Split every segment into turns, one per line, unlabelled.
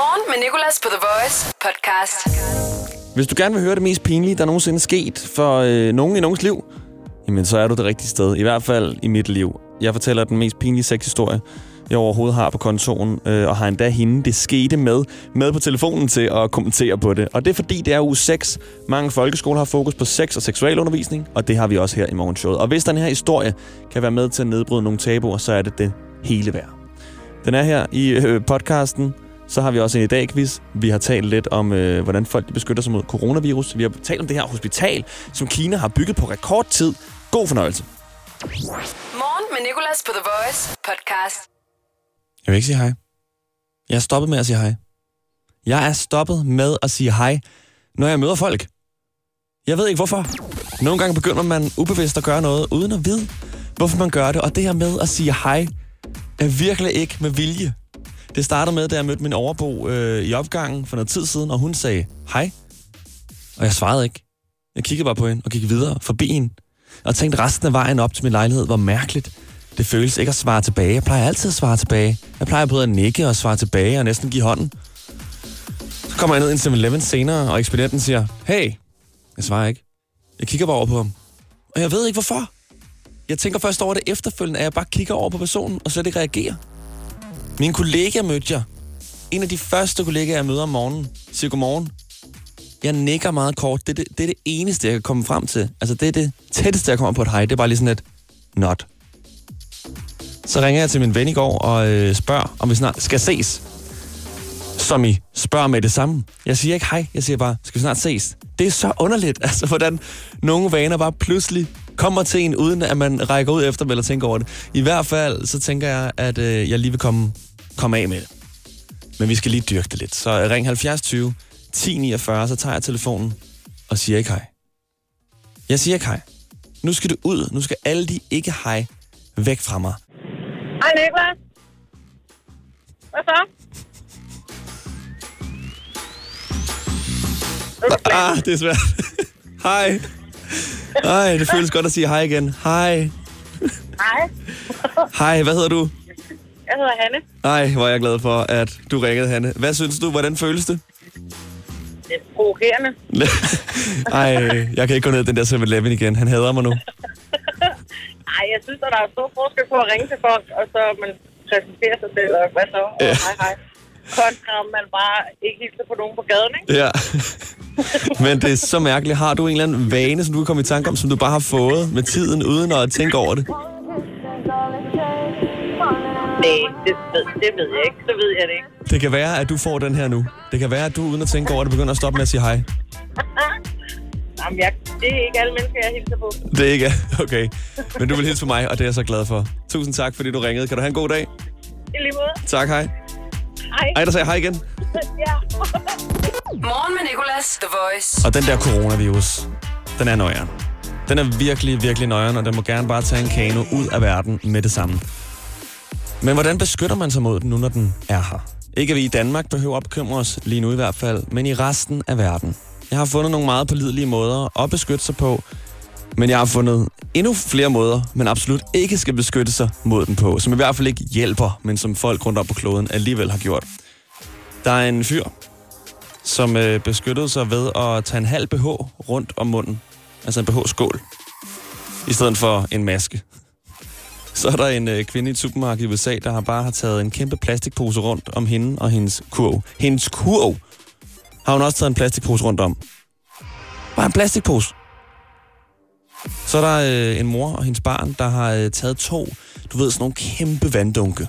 Morgen med Nicolas på The Voice podcast.
Hvis du gerne vil høre det mest pinlige, der nogensinde er sket for øh, nogen i nogens liv, jamen så er du det rigtige sted. I hvert fald i mit liv. Jeg fortæller den mest pinlige sexhistorie, jeg overhovedet har på kontoen, øh, og har endda hende, det skete med, med på telefonen til at kommentere på det. Og det er fordi, det er uge 6. Mange folkeskoler har fokus på sex og seksualundervisning, og det har vi også her i morgenshowet. Og hvis den her historie kan være med til at nedbryde nogle tabuer, så er det det hele værd. Den er her i øh, podcasten. Så har vi også en i dag quiz. Vi har talt lidt om, øh, hvordan folk beskytter sig mod coronavirus. Vi har talt om det her hospital, som Kina har bygget på rekordtid. God fornøjelse.
Morgen med Nicolas på The Voice podcast.
Jeg vil ikke sige hej. Jeg er stoppet med at sige hej. Jeg er stoppet med at sige hej, når jeg møder folk. Jeg ved ikke hvorfor. Nogle gange begynder man ubevidst at gøre noget, uden at vide, hvorfor man gør det. Og det her med at sige hej, er virkelig ikke med vilje. Det startede med, da jeg mødte min overbo øh, i opgangen for noget tid siden, og hun sagde hej. Og jeg svarede ikke. Jeg kiggede bare på hende og gik videre forbi hende. Og tænkte resten af vejen op til min lejlighed var mærkeligt. Det føles ikke at svare tilbage. Jeg plejer altid at svare tilbage. Jeg plejer både at nikke og svare tilbage og næsten give hånden. Så kommer jeg ned i til 7-Eleven senere, og ekspedienten siger, hey, jeg svarer ikke. Jeg kigger bare over på ham. Og jeg ved ikke hvorfor. Jeg tænker først over det efterfølgende, at jeg bare kigger over på personen og slet ikke reagerer. Min kollega mødte jeg. En af de første kollegaer, jeg møder om morgenen. Siger godmorgen. Jeg nikker meget kort. Det er det, det er det eneste, jeg kan komme frem til. Altså, det er det tætteste, jeg kommer på et hej. Det er bare lige sådan et not. Så ringer jeg til min ven i går og øh, spørger, om vi snart skal ses. Som I spørger med det samme. Jeg siger ikke hej, jeg siger bare, skal vi snart ses? Det er så underligt, altså hvordan nogle vaner bare pludselig kommer til en, uden at man rækker ud efter dem eller tænker over det. I hvert fald, så tænker jeg, at øh, jeg lige vil komme, komme af med det. Men vi skal lige dyrke det lidt. Så ring 70 20 10 49, så tager jeg telefonen og siger ikke hej. Jeg siger ikke hej. Nu skal du ud. Nu skal alle de ikke hej væk fra mig.
Hej Niklas. Hvad så?
Ah, det er svært. hej. Hej, det føles godt at sige hej igen. Hej.
Hej.
Hej, hvad hedder du?
Jeg hedder Hanne.
Ej, hvor er jeg glad for, at du ringede, Hanne. Hvad synes du? Hvordan føles det?
Det er provokerende.
Ej, jeg kan ikke gå ned i den der 7-Eleven igen. Han hader mig nu.
Ej, jeg synes, at der er stor forskel på at ringe til folk, og så man præsenterer sig selv, og hvad så? Og
Ja.
hej, hej. Kontra, man bare ikke hilser på nogen på gaden, ikke?
Ja. Men det er så mærkeligt. Har du en eller anden vane, som du kan komme i tanke om, som du bare har fået med tiden, uden at tænke over det?
Nej, det, ved, det ved jeg ikke. Så ved jeg det ikke.
Det kan være, at du får den her nu. Det kan være, at du uden at tænke over det, begynder at stoppe med at sige hej.
Jamen, jeg, det er ikke alle mennesker, jeg hilser på.
Det er ikke okay. Men du vil hilse på mig, og det er jeg så glad for. Tusind tak, fordi du ringede. Kan du have en god dag?
I lige måde.
Tak, hej.
Hej.
Ej, der sagde hej igen.
Ja.
Morgen med Nicolas, The Voice.
Og den der coronavirus, den er nøjeren. Den er virkelig, virkelig nøjeren, og den må gerne bare tage en kano ud af verden med det samme. Men hvordan beskytter man sig mod den nu, når den er her? Ikke at vi i Danmark behøver at bekymre os, lige nu i hvert fald, men i resten af verden. Jeg har fundet nogle meget pålidelige måder at beskytte sig på, men jeg har fundet endnu flere måder, man absolut ikke skal beskytte sig mod den på, som i hvert fald ikke hjælper, men som folk rundt om på kloden alligevel har gjort. Der er en fyr, som øh, beskyttede sig ved at tage en halv BH rundt om munden. Altså en BH-skål. I stedet for en maske. Så er der en øh, kvinde i et supermarked i USA, der har bare har taget en kæmpe plastikpose rundt om hende og hendes kurv. Hendes kurv har hun også taget en plastikpose rundt om. Bare en plastikpose. Så er der øh, en mor og hendes barn, der har øh, taget to, du ved, sådan nogle kæmpe vanddunke.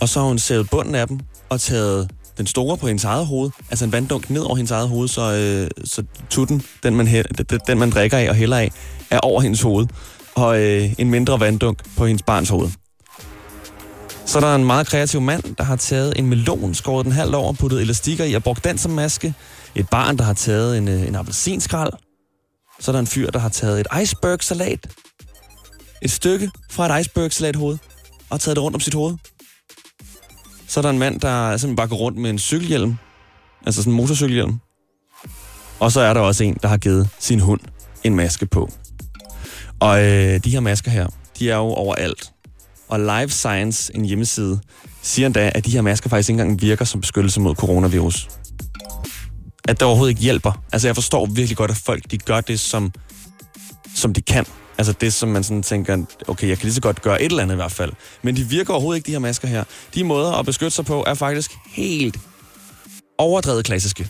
Og så har hun sævet bunden af dem og taget den store på hendes eget hoved, altså en vanddunk ned over hendes eget hoved, så, øh, så tutten, den man, hæ- den- den man drikker af og hælder af, er over hendes hoved, og øh, en mindre vanddunk på hendes barns hoved. Så der er en meget kreativ mand, der har taget en melon, skåret den halvt over, puttet elastikker i og brugt den som maske. Et barn, der har taget en, øh, en appelsinskrald. Så er der en fyr, der har taget et iceberg-salat. Et stykke fra et iceberg-salat-hoved, og taget det rundt om sit hoved. Så er der en mand, der simpelthen bare går rundt med en cykelhjelm. Altså sådan en motorcykelhjelm. Og så er der også en, der har givet sin hund en maske på. Og øh, de her masker her, de er jo overalt. Og Life Science, en hjemmeside, siger endda, at de her masker faktisk ikke engang virker som beskyttelse mod coronavirus. At det overhovedet ikke hjælper. Altså, jeg forstår virkelig godt, at folk de gør det, som, som de kan. Altså det, som man sådan tænker, okay, jeg kan lige så godt gøre et eller andet i hvert fald. Men de virker overhovedet ikke, de her masker her. De måder at beskytte sig på er faktisk helt overdrevet klassiske.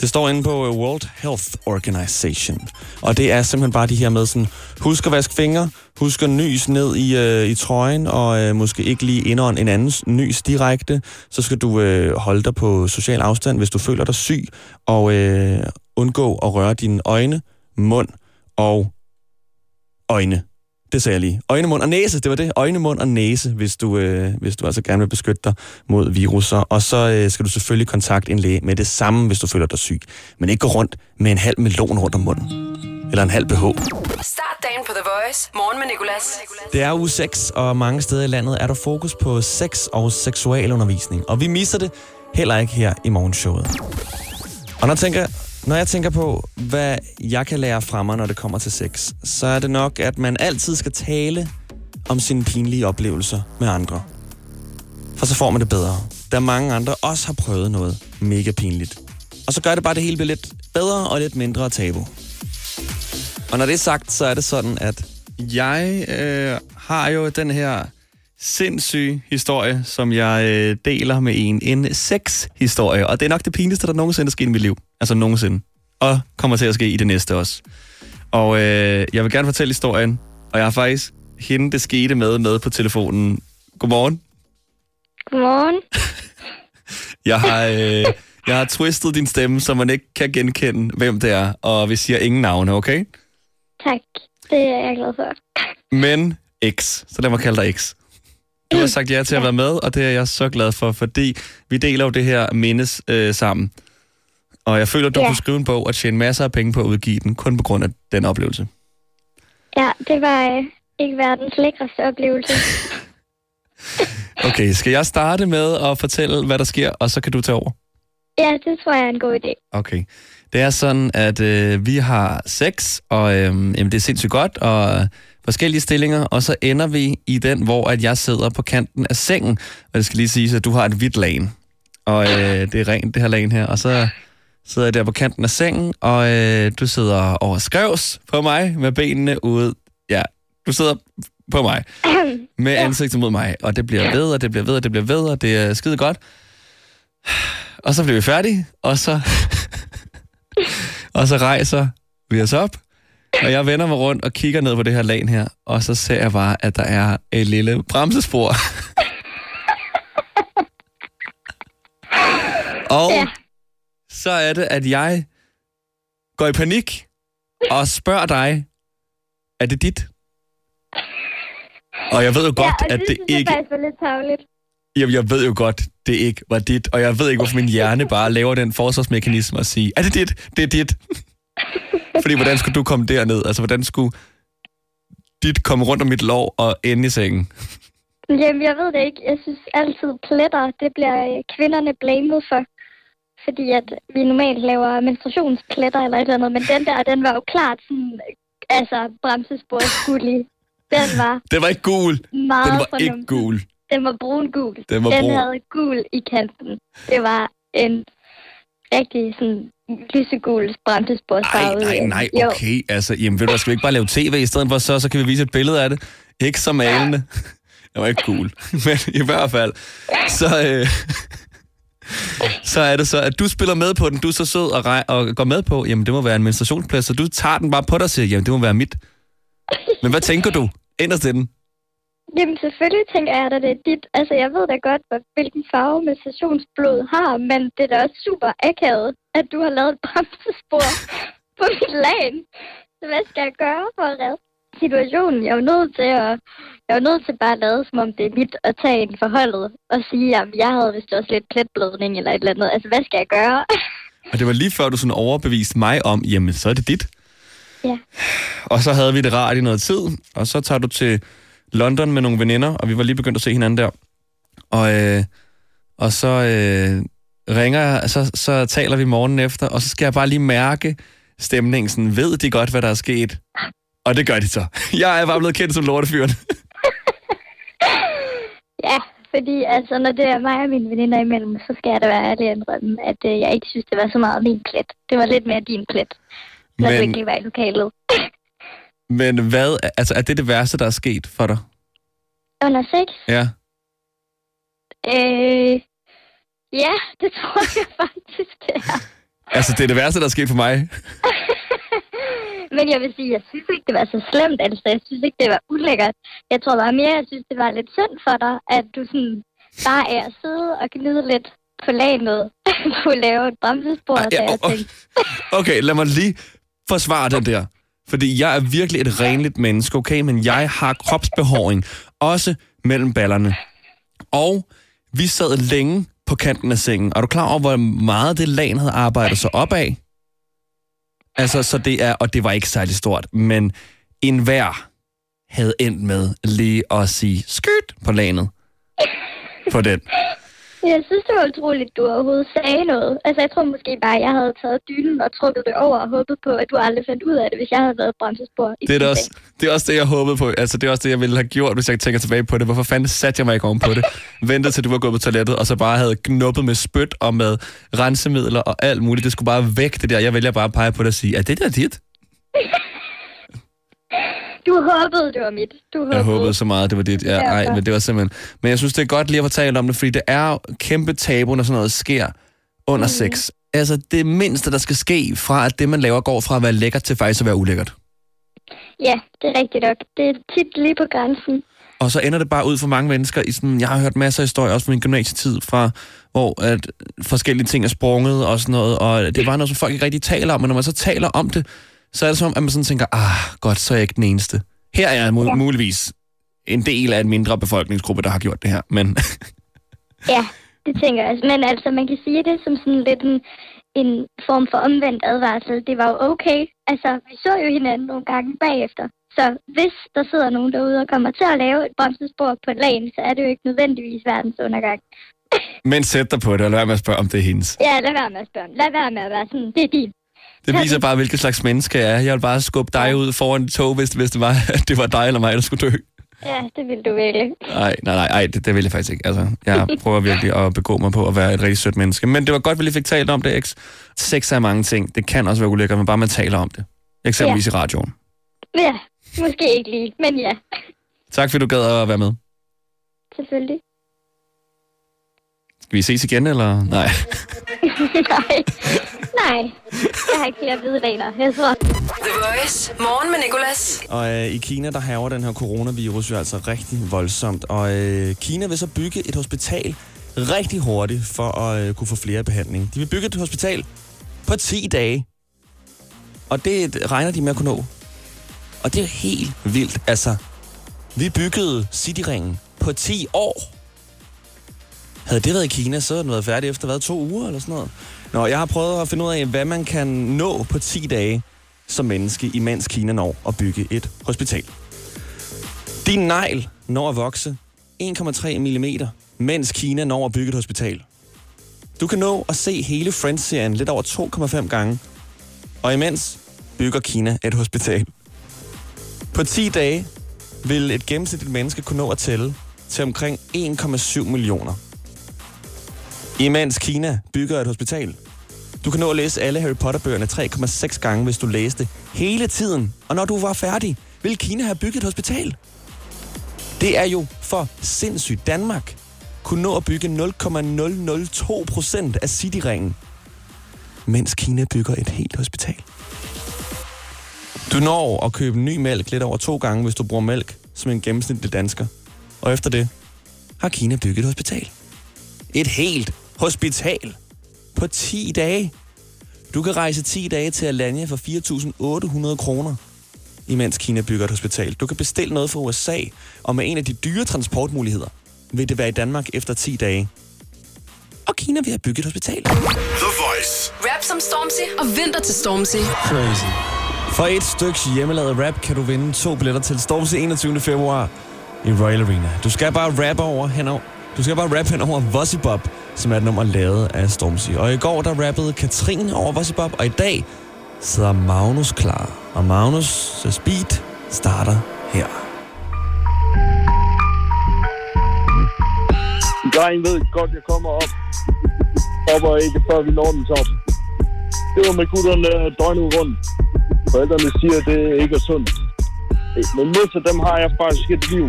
Det står inde på øh, World Health Organization. Og det er simpelthen bare de her med sådan, husk at vaske fingre, husk at nys ned i, øh, i trøjen, og øh, måske ikke lige indånd en andens nys direkte. Så skal du øh, holde dig på social afstand, hvis du føler dig syg, og øh, undgå at røre dine øjne, mund og øjne. Det sagde jeg lige. Øjne, mund og næse, det var det. Øjne, mund og næse, hvis du, øh, hvis du altså gerne vil beskytte dig mod viruser. Og så øh, skal du selvfølgelig kontakte en læge med det samme, hvis du føler dig syg. Men ikke gå rundt med en halv melon rundt om munden. Eller en halv BH.
Start dagen på The Voice. Morgen med Nicolas.
Det er uge 6, og mange steder i landet er der fokus på sex og seksualundervisning. Og vi misser det heller ikke her i morgenshowet. Og når jeg tænker, når jeg tænker på, hvad jeg kan lære fra mig, når det kommer til sex, så er det nok, at man altid skal tale om sine pinlige oplevelser med andre. For så får man det bedre. Da mange andre også har prøvet noget mega pinligt. Og så gør det bare det hele lidt bedre og lidt mindre tabu. Og når det er sagt, så er det sådan, at jeg øh, har jo den her sindssyge historie, som jeg øh, deler med en. En sex-historie. Og det er nok det pinligste, der nogensinde er sket i mit liv. Altså nogensinde. Og kommer til at ske i det næste også. Og øh, jeg vil gerne fortælle historien. Og jeg har faktisk hende, det skete med, med på telefonen. Godmorgen.
Godmorgen.
Jeg har, øh, jeg har twistet din stemme, så man ikke kan genkende, hvem det er. Og vi siger ingen navne, okay?
Tak. Det er jeg glad for.
Men X. Så lad mig kalde dig X. Du har sagt ja til at være med, og det er jeg så glad for, fordi vi deler jo det her mindes øh, sammen. Og jeg føler, at du
Ja.
kunne skrive en bog og tjene masser af penge på at udgive den, kun på grund af den oplevelse.
Ja, det var øh, ikke verdens lækreste oplevelse.
Okay, skal jeg starte med at fortælle, hvad der sker, og så kan du tage over?
Ja, det tror jeg er en god idé.
Okay. Det er sådan, at øh, vi har sex, og øh, jamen, det er sindssygt godt, og forskellige stillinger, og så ender vi i den, hvor at jeg sidder på kanten af sengen, og det skal lige sige, at du har et hvidt lagen, og øh, det er rent, det her lagen her, og så sidder jeg der på kanten af sengen, og øh, du sidder over skrevs på mig med benene ude. Ja, du sidder på mig med ansigtet mod mig, og det bliver ved, og det bliver ved, og det bliver ved, og det er skide godt. Og så bliver vi færdige, og så, og så rejser vi os op, og jeg vender mig rundt og kigger ned på det her lag her, og så ser jeg bare, at der er et lille bremsespor. og
Ja.
så er det, at jeg går i panik og spørger dig, er det dit? Og jeg ved jo godt,
ja, og
at det
synes
ikke...
faktisk var lidt tavligt.
Jamen, jeg ved jo godt, det ikke var dit, og jeg ved ikke, hvorfor min hjerne bare laver den forsvarsmekanisme og sige, er det dit? Det er dit. Fordi hvordan skulle du komme derned? Altså, hvordan skulle dit komme rundt om mit lov og ende i sengen?
Jamen, jeg ved det ikke. Jeg synes altid pletter, det bliver øh, kvinderne blamet for. Fordi at vi normalt laver menstruationspletter eller et eller andet, men den der, den var jo klart sådan, altså bremsesporsgullig. Den var
Det var ikke gul.
meget
Den var ikke
fornum.
gul.
Den var brun-gul.
Den var
den
brun.
havde gul i kanten. Det var en rigtig sådan lysegul
Nej,
bremsesporsfarve.
nej, nej,
Jo.
okay. Altså, jamen, ved du skal vi ikke bare lave tv i stedet for, så, så kan vi vise et billede af det. Ikke så malende. Det var ikke cool. Men i hvert fald, så, øh, så er det så, at du spiller med på den. Du er så sød og, rej- og går med på, jamen det må være en menstruationsplads, så du tager den bare på dig og siger, jamen det må være mit. Men hvad tænker du? Inderst i den?
Jamen selvfølgelig tænker jeg, at det er dit. Altså jeg ved da godt, hvad, hvilken farve menstruationsblod har, men det er da også super akavet, at du har lavet et bremsespor på mit lagen. Så hvad skal jeg gøre for at redde situationen? Jeg er jo nødt til at, jeg er nødt til bare at lade, som om det er mit at tage en forholdet og sige, at jeg havde vist også lidt pletblødning eller et eller andet. Altså hvad skal jeg gøre?
Og det var lige før, du sådan overbeviste mig om, jamen så er det dit.
ja.
Og så havde vi det rart i noget tid, og så tager du til London med nogle veninder, og vi var lige begyndt at se hinanden der. Og, øh, og så øh, ringer jeg, så, så taler vi morgenen efter, og så skal jeg bare lige mærke stemningen. Sådan, ved de godt, hvad der er sket? Og det gør de så. Jeg er bare blevet kendt som lortefyren.
Ja, fordi altså, når det er mig og mine veninder imellem, så skal jeg da være ærlig indrømme, at øh, jeg ikke synes, det var så meget min plet. Det var lidt mere din plet, når du
Men-
ikke lige var i lokalet.
Men hvad, altså er det det værste, der er sket for dig?
Under sex?
Ja.
Øh, ja, det tror jeg faktisk, det er.
Altså, det er det værste, der er sket for mig.
Men jeg vil sige, jeg synes ikke, det var så slemt. Altså, jeg synes ikke, det var ulækkert. Jeg tror bare mere, jeg synes, det var lidt synd for dig, at du sådan bare er at sidde og gnide lidt på laget. du lave et bremsespor, så
ja,
jeg tænkte,
Okay, lad mig lige forsvare den der. Fordi jeg er virkelig et renligt menneske, okay? Men jeg har kropsbehåring, også mellem ballerne. Og vi sad længe på kanten af sengen. Er du klar over, hvor meget det lag havde arbejdet sig op af? Altså, så det er, og det var ikke særlig stort, men enhver havde endt med lige at sige skyt på lanet på den
jeg synes, det var utroligt, du overhovedet sagde noget. Altså, jeg tror måske bare, at jeg havde taget dynen og trukket det over og håbet på, at du aldrig fandt ud af det, hvis jeg havde været et bremsespor. i
Det er, det, også, det er også det, jeg håbede på. Altså, det er også det, jeg ville have gjort, hvis jeg tænker tilbage på det. Hvorfor fanden satte jeg mig ikke oven på det? Ventede til du var gået på toilettet, og så bare havde knuppet med spyt og med rensemidler og alt muligt. Det skulle bare væk, det der. Jeg vælger bare at pege på det og sige, er det der dit?
Du håbede, det var mit. Du håbede.
Jeg håbede så meget, det var dit. Ja, ej, men det var simpelthen... Men jeg synes, det er godt lige at få talt om det, fordi det er kæmpe tabu, når sådan noget sker under
Mm.
sex. Altså, det mindste, der skal ske fra, at det, man laver, går fra at være lækkert til faktisk at være ulækkert.
Ja, det er rigtigt nok. Det er tit lige på grænsen.
Og så ender det bare ud for mange mennesker i sådan... Jeg har hørt masser af historier, også fra min gymnasietid, fra hvor at forskellige ting er sprunget og sådan noget, og det var noget, som folk ikke rigtig taler om, men når man så taler om det, så er det som om, at man sådan tænker, ah, godt, så er jeg ikke den eneste. Her er jeg mu- muligvis en del af en mindre befolkningsgruppe, der har gjort det her, men
Ja, det tænker jeg også. Men altså, man kan sige det som sådan lidt en, en form for omvendt advarsel. Det var jo okay. Altså, vi så jo hinanden nogle gange bagefter. Så hvis der sidder nogen derude og kommer til at lave et bremsespor på et lagen, så er det jo ikke nødvendigvis verdens undergang.
men sæt dig på det, og lad være med at spørge, om det er hendes.
Ja, lad være med at spørge. Lad være med at være sådan, det er din.
Det viser bare, hvilket slags menneske jeg er. Jeg vil bare skubbe dig ud foran et tog, hvis, hvis det var, at det var dig eller mig, der skulle dø.
Ja, det vil du virkelig.
Nej, nej, nej, ej, det, det vil jeg faktisk ikke. Altså, jeg prøver virkelig at begå mig på at være et rigtig sødt menneske. Men det var godt, vi lige fik talt om det, X. Sex er mange ting. Det kan også være ulækkert, men bare man taler om det. Eksempelvis i radioen.
Ja, måske ikke lige, men ja,
Tak fordi du gad at være med.
selvfølgelig.
Skal vi ses igen, eller? Nej.
Nej, nej. Jeg har ikke flere hvidlaner. Jeg tror,
The Voice. Morgen med Nicolas.
Og øh, i Kina, der haver den her coronavirus jo altså rigtig voldsomt. Og øh, Kina vil så bygge et hospital rigtig hurtigt for at øh, kunne få flere behandling. De vil bygge et hospital på 10 dage. Og det regner de med at kunne nå. Og det er helt vildt. Altså, vi byggede Cityringen på 10 år. Havde det været i Kina, så havde den været færdig efter hvad, to uger eller sådan noget. Nå, jeg har prøvet at finde ud af, hvad man kan nå på 10 dage som menneske, imens Kina når at bygge et hospital. Din negl når at vokse 1,3 mm, mens Kina når at bygge et hospital. Du kan nå at se hele Friends-serien lidt over 2,5 gange, og imens bygger Kina et hospital. På 10 dage vil et gennemsnitligt menneske kunne nå at tælle til omkring 1,7 millioner. Imens Kina bygger et hospital. Du kan nå at læse alle Harry Potter-bøgerne 3,6 gange, hvis du læste hele tiden. Og når du var færdig, vil Kina have bygget et hospital. Det er jo for sindssygt. Danmark kunne nå at bygge 0,002 procent af Cityringen, mens Kina bygger et helt hospital. Du når at købe ny mælk lidt over to gange, hvis du bruger mælk som en gennemsnitlig dansker. Og efter det har Kina bygget et hospital. Et helt hospital på 10 dage. Du kan rejse 10 dage til Alanya for 4.800 kroner, imens Kina bygger et hospital. Du kan bestille noget fra USA, og med en af de dyre transportmuligheder vil det være i Danmark efter 10 dage. Og Kina vil have bygget et hospital.
The Voice.
Rap som Stormzy og vinter til Stormzy.
Crazy. For et stykke hjemmelavet rap kan du vinde to billetter til Stormzy 21. februar i Royal Arena. Du skal bare rappe over henover. Du skal bare rappe hen over Vossy Bob, som er et nummer lavet af Stormzy. Og i går der rappede Katrine over Vossy Bob, og i dag sidder Magnus klar. Og Magnus' speed starter her.
drengen ved godt, jeg kommer op. Hopper ikke, før vi når den top. Det var med gutterne døgnet rundt. Forældrene siger, at det ikke er sundt. Øh, Men modsat dem har jeg faktisk et liv.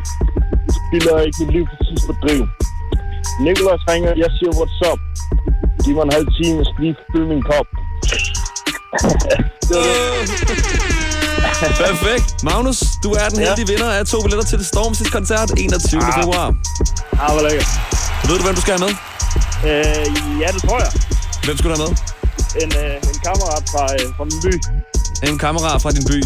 Spiller ikke mit liv præcis på driv. Nikolaj ringer, jeg siger, what's up? Giv mig en halv time, jeg skal lige fylde min kop. det var det.
Perfekt. Magnus, du er den heldige vinder af to billetter til Stormsys koncert 21.
Ah.
februar.
Ah, hvor lækkert.
Ved du, hvem du skal have med?
Øh, ja, det tror jeg.
Hvem skulle du have med?
En, øh, en kammerat fra, øh, fra min by.
En kammerat fra din by.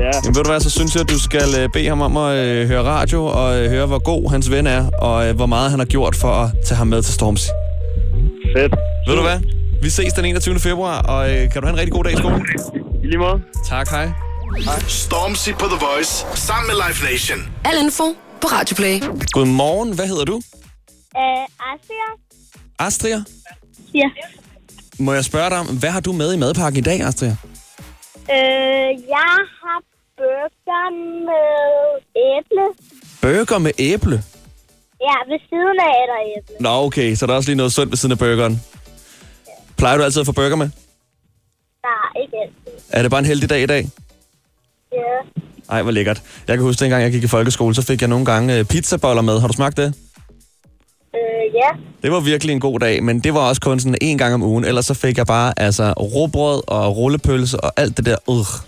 Ja,
Jamen ved du hvad, så synes jeg, at du skal øh, bede ham om at øh, høre radio og øh, høre, hvor god hans ven er, og øh, hvor meget han har gjort for at tage ham med til Stormsy.
fedt.
Ved du hvad? Vi ses den 21. februar, og øh, kan du have en rigtig god dag i skolen?
I lige måde.
Tak, hej.
Stormzy på The Voice sammen med Live Nation.
Al info på Radioplay.
Godmorgen, hvad hedder du?
Øh, Asia?
Astria?
Ja.
Må jeg spørge dig om, hvad har du med i madpakken i dag, Astria?
Øh, jeg har burger med æble.
Burger med æble.
Ja, ved siden af er der æble.
Nå, okay, så der er også lige noget sundt ved siden af burgeren. Plejer du altid at få burger med?
Nej, ikke altid.
Er det bare en heldig dag i dag?
Ja.
Ej, hvor lækkert. Jeg kan huske, dengang jeg gik i folkeskole, så fik jeg nogle gange øh, pizzaboller med. Har du smagt det?
Ja.
Det var virkelig en god dag, men det var også kun sådan en gang om ugen. Ellers så fik jeg bare altså råbrød og rullepølse og alt det der. Øh.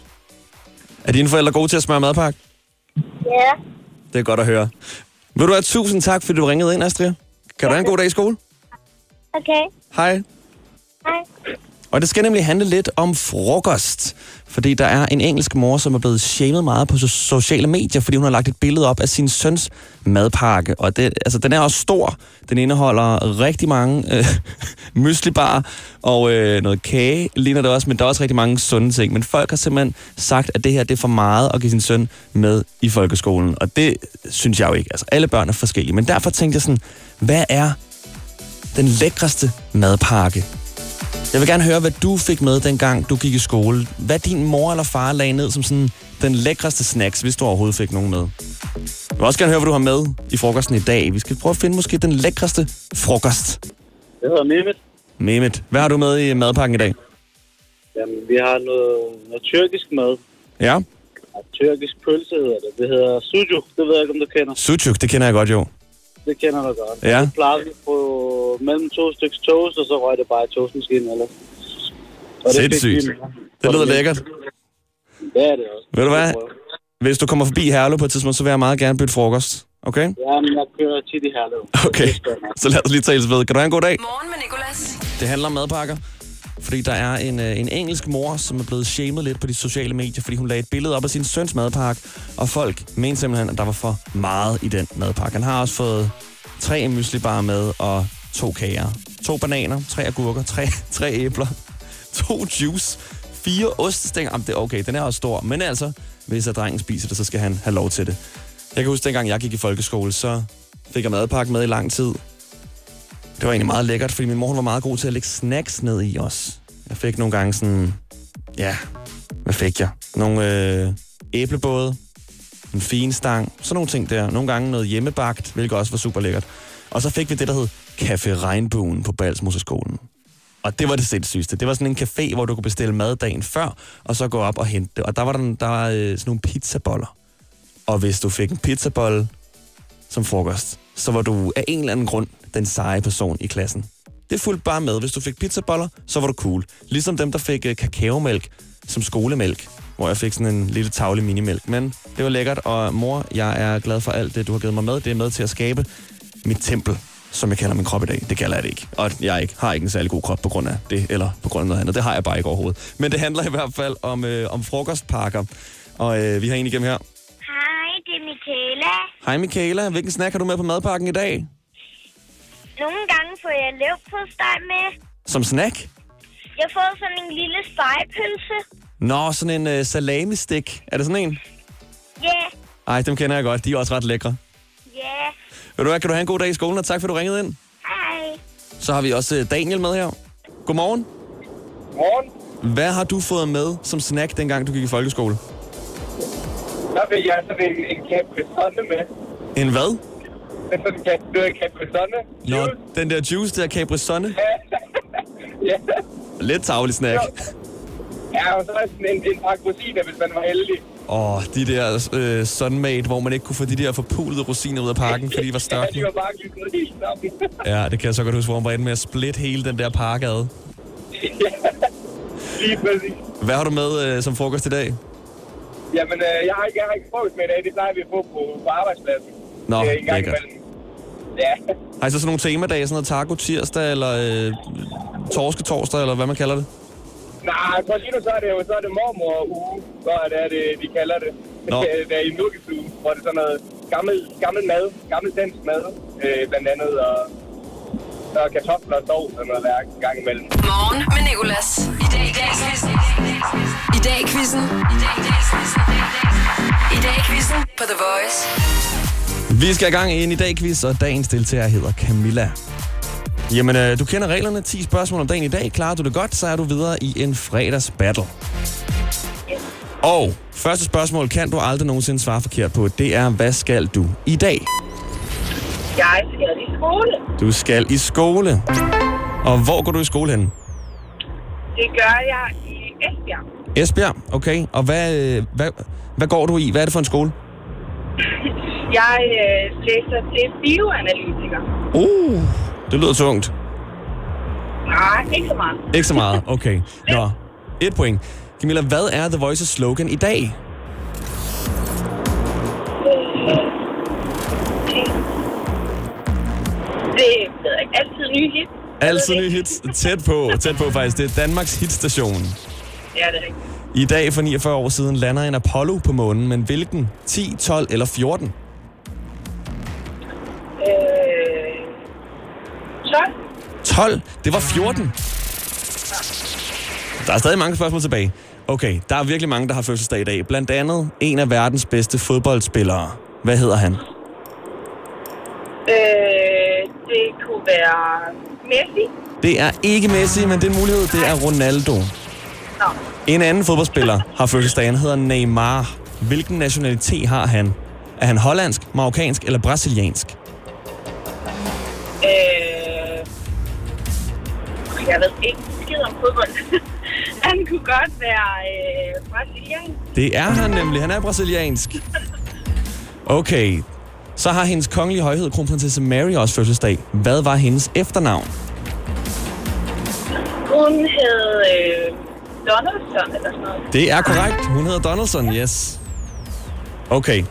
Er dine forældre gode til at smøre madpakke?
Ja.
Det er godt at høre. Vil du have tusind tak, fordi du ringede ind, Astrid? Kan du have en god dag i skole?
Okay.
Hej.
Hej.
Og det skal nemlig handle lidt om frokost. Fordi der er en engelsk mor, som er blevet shamed meget på sociale medier, fordi hun har lagt et billede op af sin søns madpakke. Og det, altså, den er også stor. Den indeholder rigtig mange øh, myslibar og øh, noget kage, ligner det også, men der er også rigtig mange sunde ting. Men folk har simpelthen sagt, at det her det er for meget at give sin søn med i folkeskolen. Og det synes jeg jo ikke. Altså, alle børn er forskellige. Men derfor tænkte jeg sådan, hvad er den lækreste madpakke, jeg vil gerne høre, hvad du fik med, dengang du gik i skole. Hvad din mor eller far lagde ned som sådan den lækreste snacks, hvis du overhovedet fik nogen med. Jeg vil også gerne høre, hvad du har med i frokosten i dag. Vi skal prøve at finde måske den lækreste frokost.
Jeg hedder Mehmet.
Mehmet, hvad har du med i madpakken i dag?
Jamen, vi har noget, noget tyrkisk mad.
Ja,
Tyrkisk pølse hedder det. Det hedder sujuk. Det ved jeg ikke, om du kender.
sucuk, det kender jeg godt jo.
Det kender du godt.
Ja.
Det plejer vi på mellem to stykker toast, og så røg det bare i toastmaskinen. Eller? Og det fik
Sindssygt.
vi-
Det lyder lækkert.
Det er det også.
Ved du hvad? Hvis du kommer forbi Herlev på et tidspunkt, så vil jeg meget gerne bytte frokost. Okay?
Ja, men jeg kører tit i Herlev.
Okay, så lad os lige tales ved. Kan du have en god dag?
Morgen med Nicolas.
Det handler om madpakker. Fordi der er en, øh, en engelsk mor, som er blevet shamed lidt på de sociale medier, fordi hun lagde et billede op af sin søns madpakke, og folk mente simpelthen, at der var for meget i den madpakke. Han har også fået tre myslibar med og to kager. To bananer, tre agurker, tre, tre æbler, to juice, fire ostestænger. Jamen, det er okay, den er også stor. Men altså, hvis at drengen spiser det, så skal han have lov til det. Jeg kan huske, dengang jeg gik i folkeskole, så fik jeg madpakke med i lang tid. Det var egentlig meget lækkert, fordi min mor var meget god til at lægge snacks ned i os. Jeg fik nogle gange sådan, ja, hvad fik jeg? Nogle øh, æblebåde, en fin stang, sådan nogle ting der. Nogle gange noget hjemmebagt, hvilket også var super lækkert. Og så fik vi det, der hed Café Regnbuen på Balsmoseskolen. Og det var det sindssygste. Det var sådan en café, hvor du kunne bestille mad dagen før, og så gå op og hente det. Og der var, der, der var øh, sådan nogle pizzaboller. Og hvis du fik en pizzabolle som frokost, så var du af en eller anden grund den seje person i klassen. Det fulgte bare med. Hvis du fik pizzaboller, så var du cool. Ligesom dem, der fik øh, kakaomælk som skolemælk, hvor jeg fik sådan en lille tavle minimælk. Men det var lækkert, og mor, jeg er glad for alt det, du har givet mig med. Det er med til at skabe mit tempel, som jeg kalder min krop i dag. Det kalder jeg det ikke. Og jeg ikke, har ikke en særlig god krop på grund af det, eller på grund af noget andet. Det har jeg bare ikke overhovedet. Men det handler i hvert fald om, øh, om frokostpakker. Og øh, vi har en igennem her.
Hej, det er Michaela.
Hej Michaela, hvilken snack har du med på madpakken i dag?
Nogle gange får jeg leverpostej med.
Som snack?
Jeg får sådan en lille spejepølse.
Nå, sådan en øh, salami-stik. Er det sådan en?
Ja,
Ej, dem kender jeg godt. De er også ret lækre.
ja.
Ved du hvad, kan du have en god dag i skolen, og tak for, at du ringede ind.
Hej.
Så har vi også øh, Daniel med her. Godmorgen.
Morgen.
Hvad har du fået med som snack, dengang du gik i folkeskole?
Der vil jeg så en, en kæmpe sonde med.
En hvad?
Er sådan, kan, du er Capri-Sonne.
Nå, den der juice der, Capri Sonne.
Ja.
Lidt tavlig snack.
Ja, og så er sådan en, en pakke rosiner, hvis man var heldig.
Åh, oh, de der øh, sunmade, hvor man ikke kunne få de der forpulede rosiner ud af pakken, fordi de var
Ja,
større.
de var bare helt sammen.
Ja, det kan jeg så godt huske, hvor man var inde med at splitte hele den der pakke ad.
Lige præcis.
Hvad har du med øh, som frokost i dag?
Jamen, øh, jeg har ikke, jeg har ikke frokost med i dag. Det plejer vi at få på, på arbejdspladsen.
Nå,
en
lækkert.
Ja.
Har I så sådan nogle temadage, sådan noget taco tirsdag, eller øh, torske torsdag, eller hvad man kalder det?
Nej, for lige nu så er det jo så er det mormor uge, så er det, er det de kalder det.
Nå.
det er i nuggestue, hvor det er sådan noget gammel, gammel mad, gammel dansk mad, øh, blandt andet, og så er kartofler og sovs og noget en gang imellem.
Morgen med Nicolas. I dag i dag quizzen. I dag quizzen. I dag quizzen. I dag i quizzen på The Voice.
Vi skal i gang i en i dag quiz, og dagens deltager hedder Camilla. Jamen, øh, du kender reglerne. 10 spørgsmål om dagen i dag. Klarer du det godt, så er du videre i en fredags battle. Og første spørgsmål kan du aldrig nogensinde svare forkert på. Det er, hvad skal du i dag?
Jeg skal i skole.
Du skal i skole. Og hvor går du i skole hen?
Det gør jeg i Esbjerg.
Esbjerg, okay. Og hvad, øh, hvad, hvad går du i? Hvad er det for en skole?
Jeg øh, læser til bioanalytiker.
Uh, det lyder tungt.
Nej, ikke så meget.
Ikke så meget, okay. Nå, et point. Camilla, hvad er The Voice's slogan i dag?
Det ved jeg ikke. Altid nye hit.
Altid nye hits. Tæt på, tæt på faktisk. Det er Danmarks hitstation.
Ja, det er rigtigt.
I dag for 49 år siden lander en Apollo på månen, men hvilken? 10, 12 eller 14?
12?
Det var 14. Der er stadig mange spørgsmål tilbage. Okay, der er virkelig mange, der har fødselsdag i dag. Blandt andet en af verdens bedste fodboldspillere. Hvad hedder han?
Øh, det kunne være Messi.
Det er ikke Messi, men det er en mulighed. Det er Ronaldo.
Nå.
En anden fodboldspiller har fødselsdag. Han hedder Neymar. Hvilken nationalitet har han? Er han hollandsk, marokkansk eller brasiliansk?
Jeg ved ikke skid om fodbold. Han kunne godt være øh, brasilian.
Det er han nemlig. Han er brasiliansk. Okay. Så har hendes kongelige højhed, kronprinsesse Mary, også fødselsdag. Hvad var hendes efternavn?
Hun hed øh, Donaldson eller sådan noget.
Det er korrekt. Hun hedder Donaldson, yes. Okay.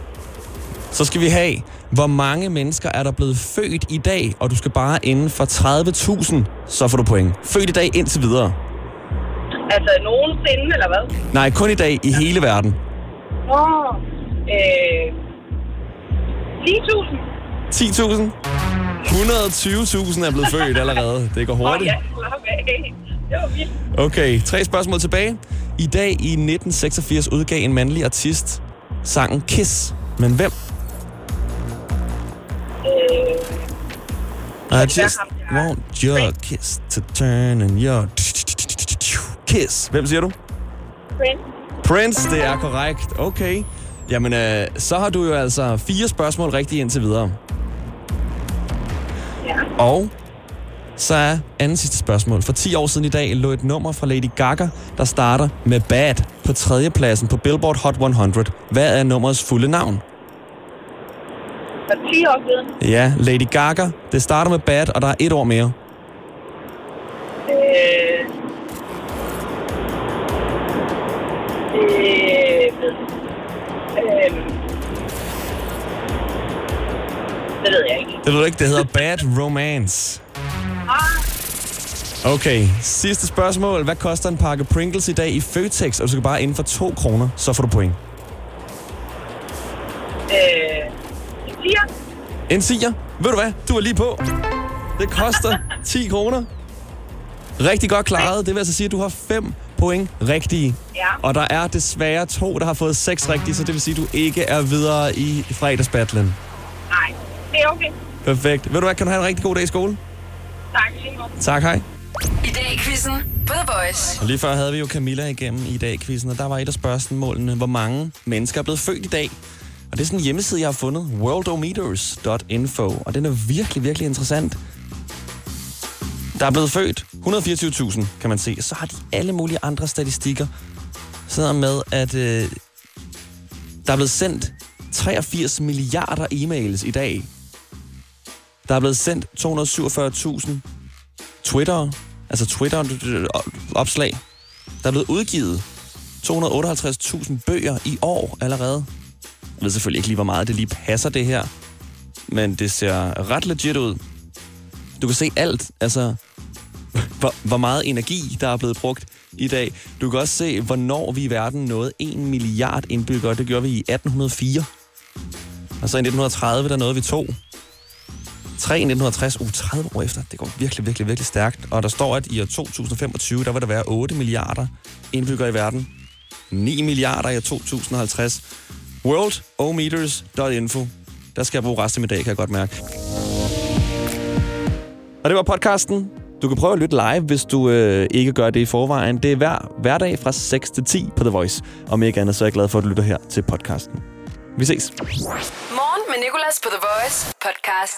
Så skal vi have, hvor mange mennesker er der blevet født i dag, og du skal bare inden for 30.000, så får du point. Født i dag indtil videre.
Altså nogensinde, eller hvad?
Nej, kun i dag i hele verden.
Åh, øh, 10.000.
10.000? 120.000 er blevet født allerede. Det går hurtigt.
ja, slap af. Det var vildt.
Okay, tre spørgsmål tilbage. I dag i 1986 udgav en mandlig artist sangen Kiss. Men hvem? I just want your kiss to turn and your kiss. Hvem siger du?
Prince.
Prince, det er korrekt. Okay. Jamen, øh, så har du jo altså fire spørgsmål rigtige indtil videre.
Ja.
Og så er anden sidste spørgsmål. For 10 år siden i dag lå et nummer fra Lady Gaga, der starter med Bad på tredjepladsen på Billboard Hot 100. Hvad er nummerets fulde navn?
For 10 år siden.
Ja, Lady Gaga. Det starter med Bad, og der er et ord mere.
Øh, øh, ved, øh, det ved jeg ikke.
Det ved du ikke, det hedder Bad Romance.
Ah,
Okay, sidste spørgsmål. Hvad koster en pakke Pringles i dag i Føtex? Og du skal bare inden for 2 kroner, så får du point. En siger. Ved du hvad? Du er lige på. Det koster 10 kroner. Rigtig godt klaret. Det vil altså sige, at du har 5 point rigtige.
Ja.
Og der er desværre to, der har fået 6 rigtige, så det vil sige, at du ikke er videre i fredagsbattlen.
Nej, det er okay.
Perfekt. Ved du hvad? Kan du have en rigtig god dag i skole?
Tak, Simon.
Tak, hej.
I dag i quizzen på The Voice.
Og lige før havde vi jo Camilla igennem i dag quizzen, og der var et af spørgsmålene, hvor mange mennesker er blevet født i dag. Og det er sådan en hjemmeside, jeg har fundet, worldometers.info, og den er virkelig, virkelig interessant. Der er blevet født 124.000, kan man se. Så har de alle mulige andre statistikker. Sådan med, at øh, der er blevet sendt 83 milliarder e-mails i dag. Der er blevet sendt 247.000 Twitter, altså Twitter-opslag. Der er blevet udgivet 258.000 bøger i år allerede. Jeg ved selvfølgelig ikke lige, hvor meget det lige passer det her, men det ser ret legit ud. Du kan se alt, altså hvor, hvor meget energi, der er blevet brugt i dag. Du kan også se, hvornår vi i verden nåede 1 milliard indbyggere. Det gjorde vi i 1804. Og så i 1930, der nåede vi to. 3 i 1960, uh, 30 år efter. Det går virkelig, virkelig, virkelig stærkt. Og der står, at i år 2025, der vil der være 8 milliarder indbyggere i verden. 9 milliarder i år 2050. Worldometers.info. Der skal jeg bruge resten af min dag, kan jeg godt mærke. Og det var podcasten. Du kan prøve at lytte live, hvis du øh, ikke gør det i forvejen. Det er hver hverdag fra 6 til 10 på The Voice. Om ikke andet, så er jeg glad for, at du lytter her til podcasten. Vi ses.
Morgen med Nicolas på The Voice podcast.